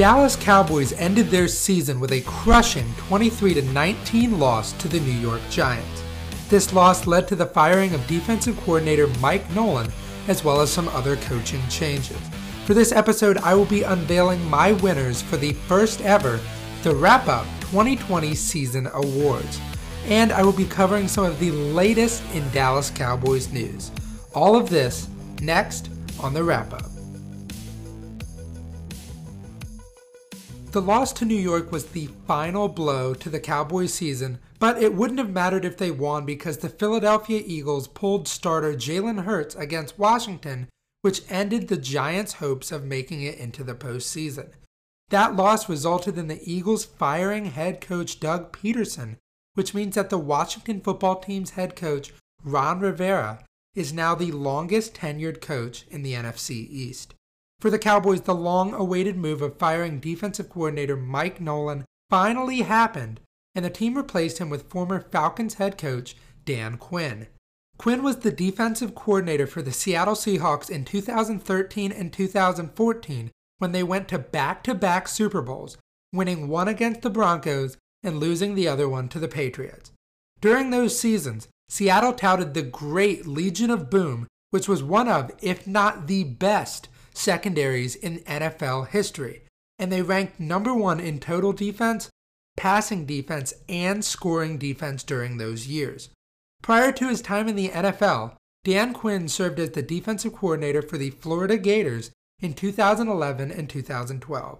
Dallas Cowboys ended their season with a crushing 23 19 loss to the New York Giants. This loss led to the firing of defensive coordinator Mike Nolan, as well as some other coaching changes. For this episode, I will be unveiling my winners for the first ever The Rapp Up 2020 Season Awards. And I will be covering some of the latest in Dallas Cowboys news. All of this next on The Rapp Up. The loss to New York was the final blow to the Cowboys season, but it wouldn't have mattered if they won because the Philadelphia Eagles pulled starter Jalen Hurts against Washington, which ended the Giants' hopes of making it into the postseason. That loss resulted in the Eagles firing head coach Doug Pederson, which means that the Washington football team's head coach, Ron Rivera, is now the longest tenured coach in the NFC East. For the Cowboys, the long awaited move of firing defensive coordinator Mike Nolan finally happened, and the team replaced him with former Falcons head coach Dan Quinn. Quinn was the defensive coordinator for the Seattle Seahawks in 2013 and 2014 when they went to back to back Super Bowls, winning one against the Broncos and losing the other one to the Patriots. During those seasons, Seattle touted the great Legion of Boom, which was one of, if not the best, secondaries in NFL history, and they ranked number one in total defense, passing defense, and scoring defense during those years. Prior to his time in the NFL, Dan Quinn served as the defensive coordinator for the Florida Gators in 2011 and 2012.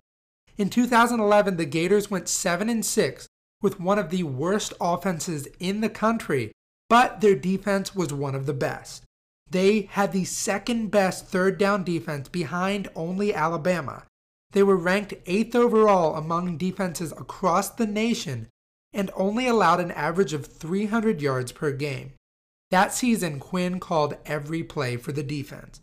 In 2011, the Gators went 7 and 6 with one of the worst offenses in the country, but their defense was one of the best. They had the second best third down defense behind only Alabama. They were ranked eighth overall among defenses across the nation and only allowed an average of 300 yards per game. That season, Quinn called every play for the defense.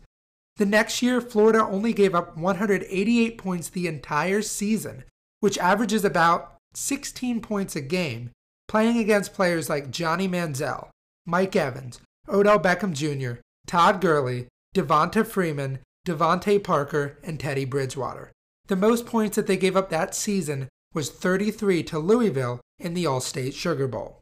The next year, Florida only gave up 188 points the entire season, which averages about 16 points a game, playing against players like Johnny Manziel, Mike Evans, Odell Beckham Jr., Todd Gurley, Devonta Freeman, DeVante Parker, and Teddy Bridgewater. The most points that they gave up that season was 33 to Louisville in the Allstate Sugar Bowl.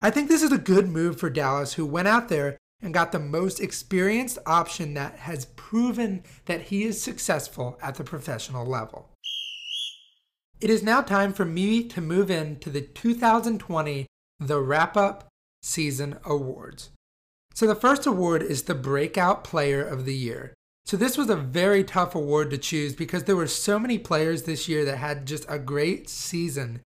I think this is a good move for Dallas, who went out there and got the most experienced option that has proven that he is successful at the professional level. It is now time for me to move into the 2020 The Rapp Up Season Awards. So the first award is the Breakout Player of the Year. So this was a very tough award to choose because there were so many players this year that had just a great season,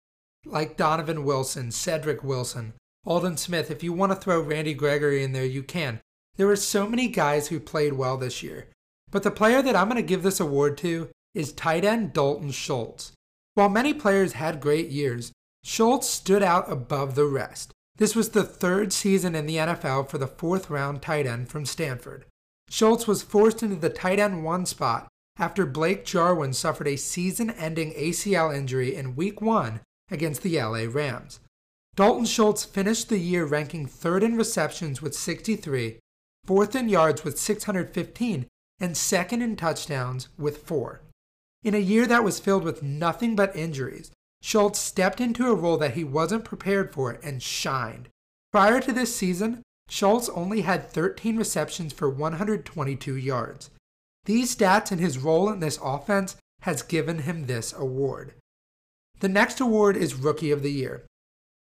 like Donovan Wilson, Cedric Wilson, Aldon Smith. If you want to throw Randy Gregory in there, you can. There were so many guys who played well this year. But the player that I'm going to give this award to is tight end Dalton Schultz. While many players had great years, Schultz stood out above the rest. This was the third season in the NFL for the fourth round tight end from Stanford. Schultz was forced into the tight end one spot after Blake Jarwin suffered a season ending ACL injury in Week 1 against the LA Rams. Dalton Schultz finished the year ranking third in receptions with 63, fourth in yards with 615, and second in touchdowns with 4. In a year that was filled with nothing but injuries, Schultz stepped into a role that he wasn't prepared for and shined. Prior to this season, Schultz only had 13 receptions for 122 yards. These stats and his role in this offense has given him this award. The next award is Rookie of the Year.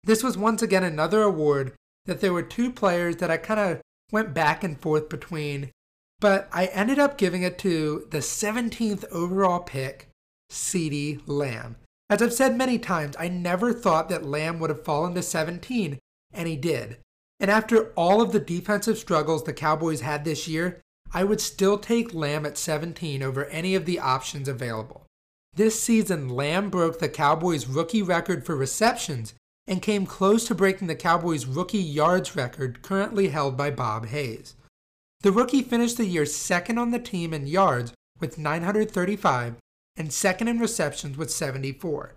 This was once again another award that there were two players that I kind of went back and forth between, but I ended up giving it to the 17th overall pick, CeeDee Lamb. As I've said many times, I never thought that Lamb would have fallen to 17, and he did. And after all of the defensive struggles the Cowboys had this year, I would still take Lamb at 17 over any of the options available. This season, Lamb broke the Cowboys' rookie record for receptions and came close to breaking the Cowboys' rookie yards record currently held by Bob Hayes. The rookie finished the year second on the team in yards with 935 and second in receptions with 74.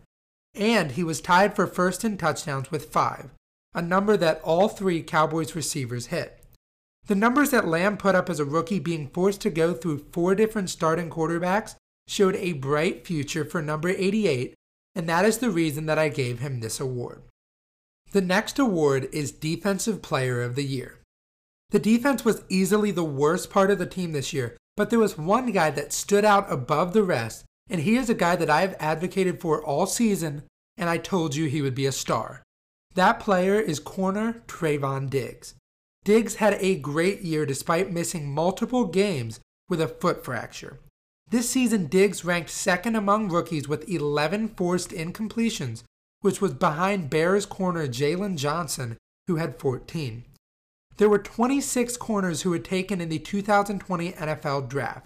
And he was tied for first in touchdowns with 5, a number that all three Cowboys receivers hit. The numbers that Lamb put up as a rookie being forced to go through four different starting quarterbacks showed a bright future for number 88, and that is the reason that I gave him this award. The next award is Defensive Player of the Year. The defense was easily the worst part of the team this year, but there was one guy that stood out above the rest, and he is a guy that I have advocated for all season, and I told you he would be a star. That player is corner Trevon Diggs. Diggs had a great year despite missing multiple games with a foot fracture. This season, Diggs ranked second among rookies with 11 forced incompletions, which was behind Bears corner Jaylon Johnson, who had 14. There were 26 corners who were taken in the 2020 NFL Draft.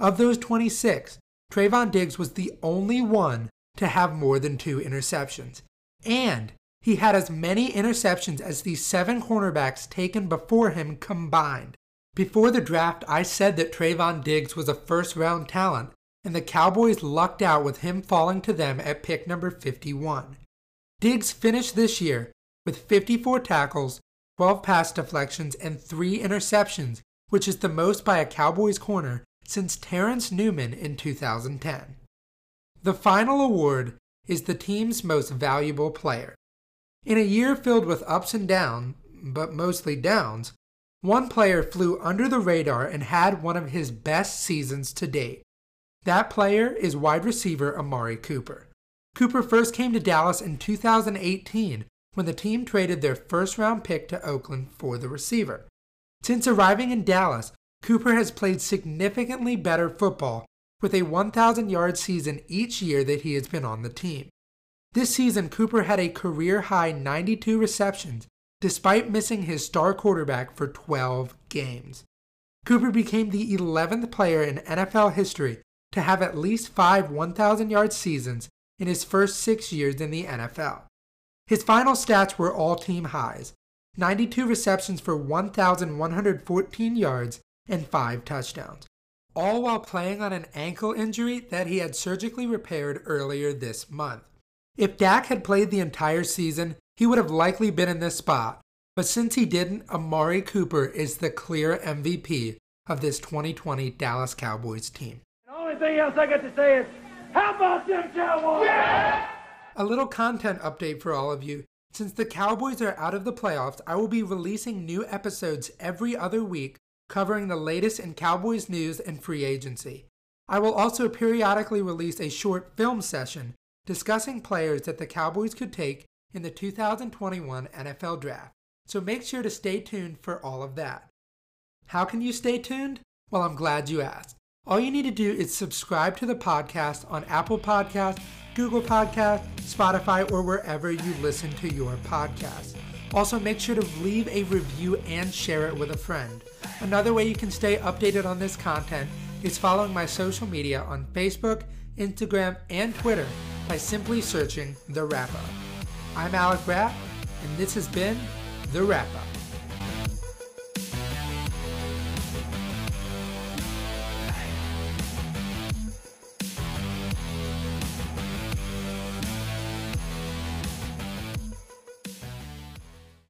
Of those 26, Trevon Diggs was the only one to have more than two interceptions. And he had as many interceptions as the seven cornerbacks taken before him combined. Before the draft, I said that Trevon Diggs was a first round talent, and the Cowboys lucked out with him falling to them at pick number 51. Diggs finished this year with 54 tackles, 12 pass deflections, and 3 interceptions, which is the most by a Cowboys corner since Terence Newman in 2010. The final award is the team's most valuable player. In a year filled with ups and downs, but mostly downs, one player flew under the radar and had one of his best seasons to date. That player is wide receiver Amari Cooper. Cooper first came to Dallas in 2018 when the team traded their first round pick to Oakland for the receiver. Since arriving in Dallas, Cooper has played significantly better football with a 1,000 yard season each year that he has been on the team. This season, Cooper had a career high 92 receptions despite missing his star quarterback for 12 games. Cooper became the 11th player in NFL history to have at least five 1,000 yard seasons in his first six years in the NFL. His final stats were all team highs 92 receptions for 1,114 yards and five touchdowns, all while playing on an ankle injury that he had surgically repaired earlier this month. If Dak had played the entire season, he would have likely been in this spot, but since he didn't, Amari Cooper is the clear MVP of this 2020 Dallas Cowboys team. The only thing else I got to say is, how about them Cowboys? Yeah! A little content update for all of you. Since the Cowboys are out of the playoffs, I will be releasing new episodes every other week covering the latest in Cowboys news and free agency. I will also periodically release a short film session discussing players that the Cowboys could take in the 2021 NFL Draft, so make sure to stay tuned for all of that. How can you stay tuned? Well, I'm glad you asked. All you need to do is subscribe to the podcast on Apple Podcasts, Google Podcasts, Spotify, or wherever you listen to your podcast. Also, make sure to leave a review and share it with a friend. Another way you can stay updated on this content is following my social media on Facebook, Instagram, and Twitter by simply searching The Rapp Up. I'm Alec Rapp, and this has been The Rapp Up.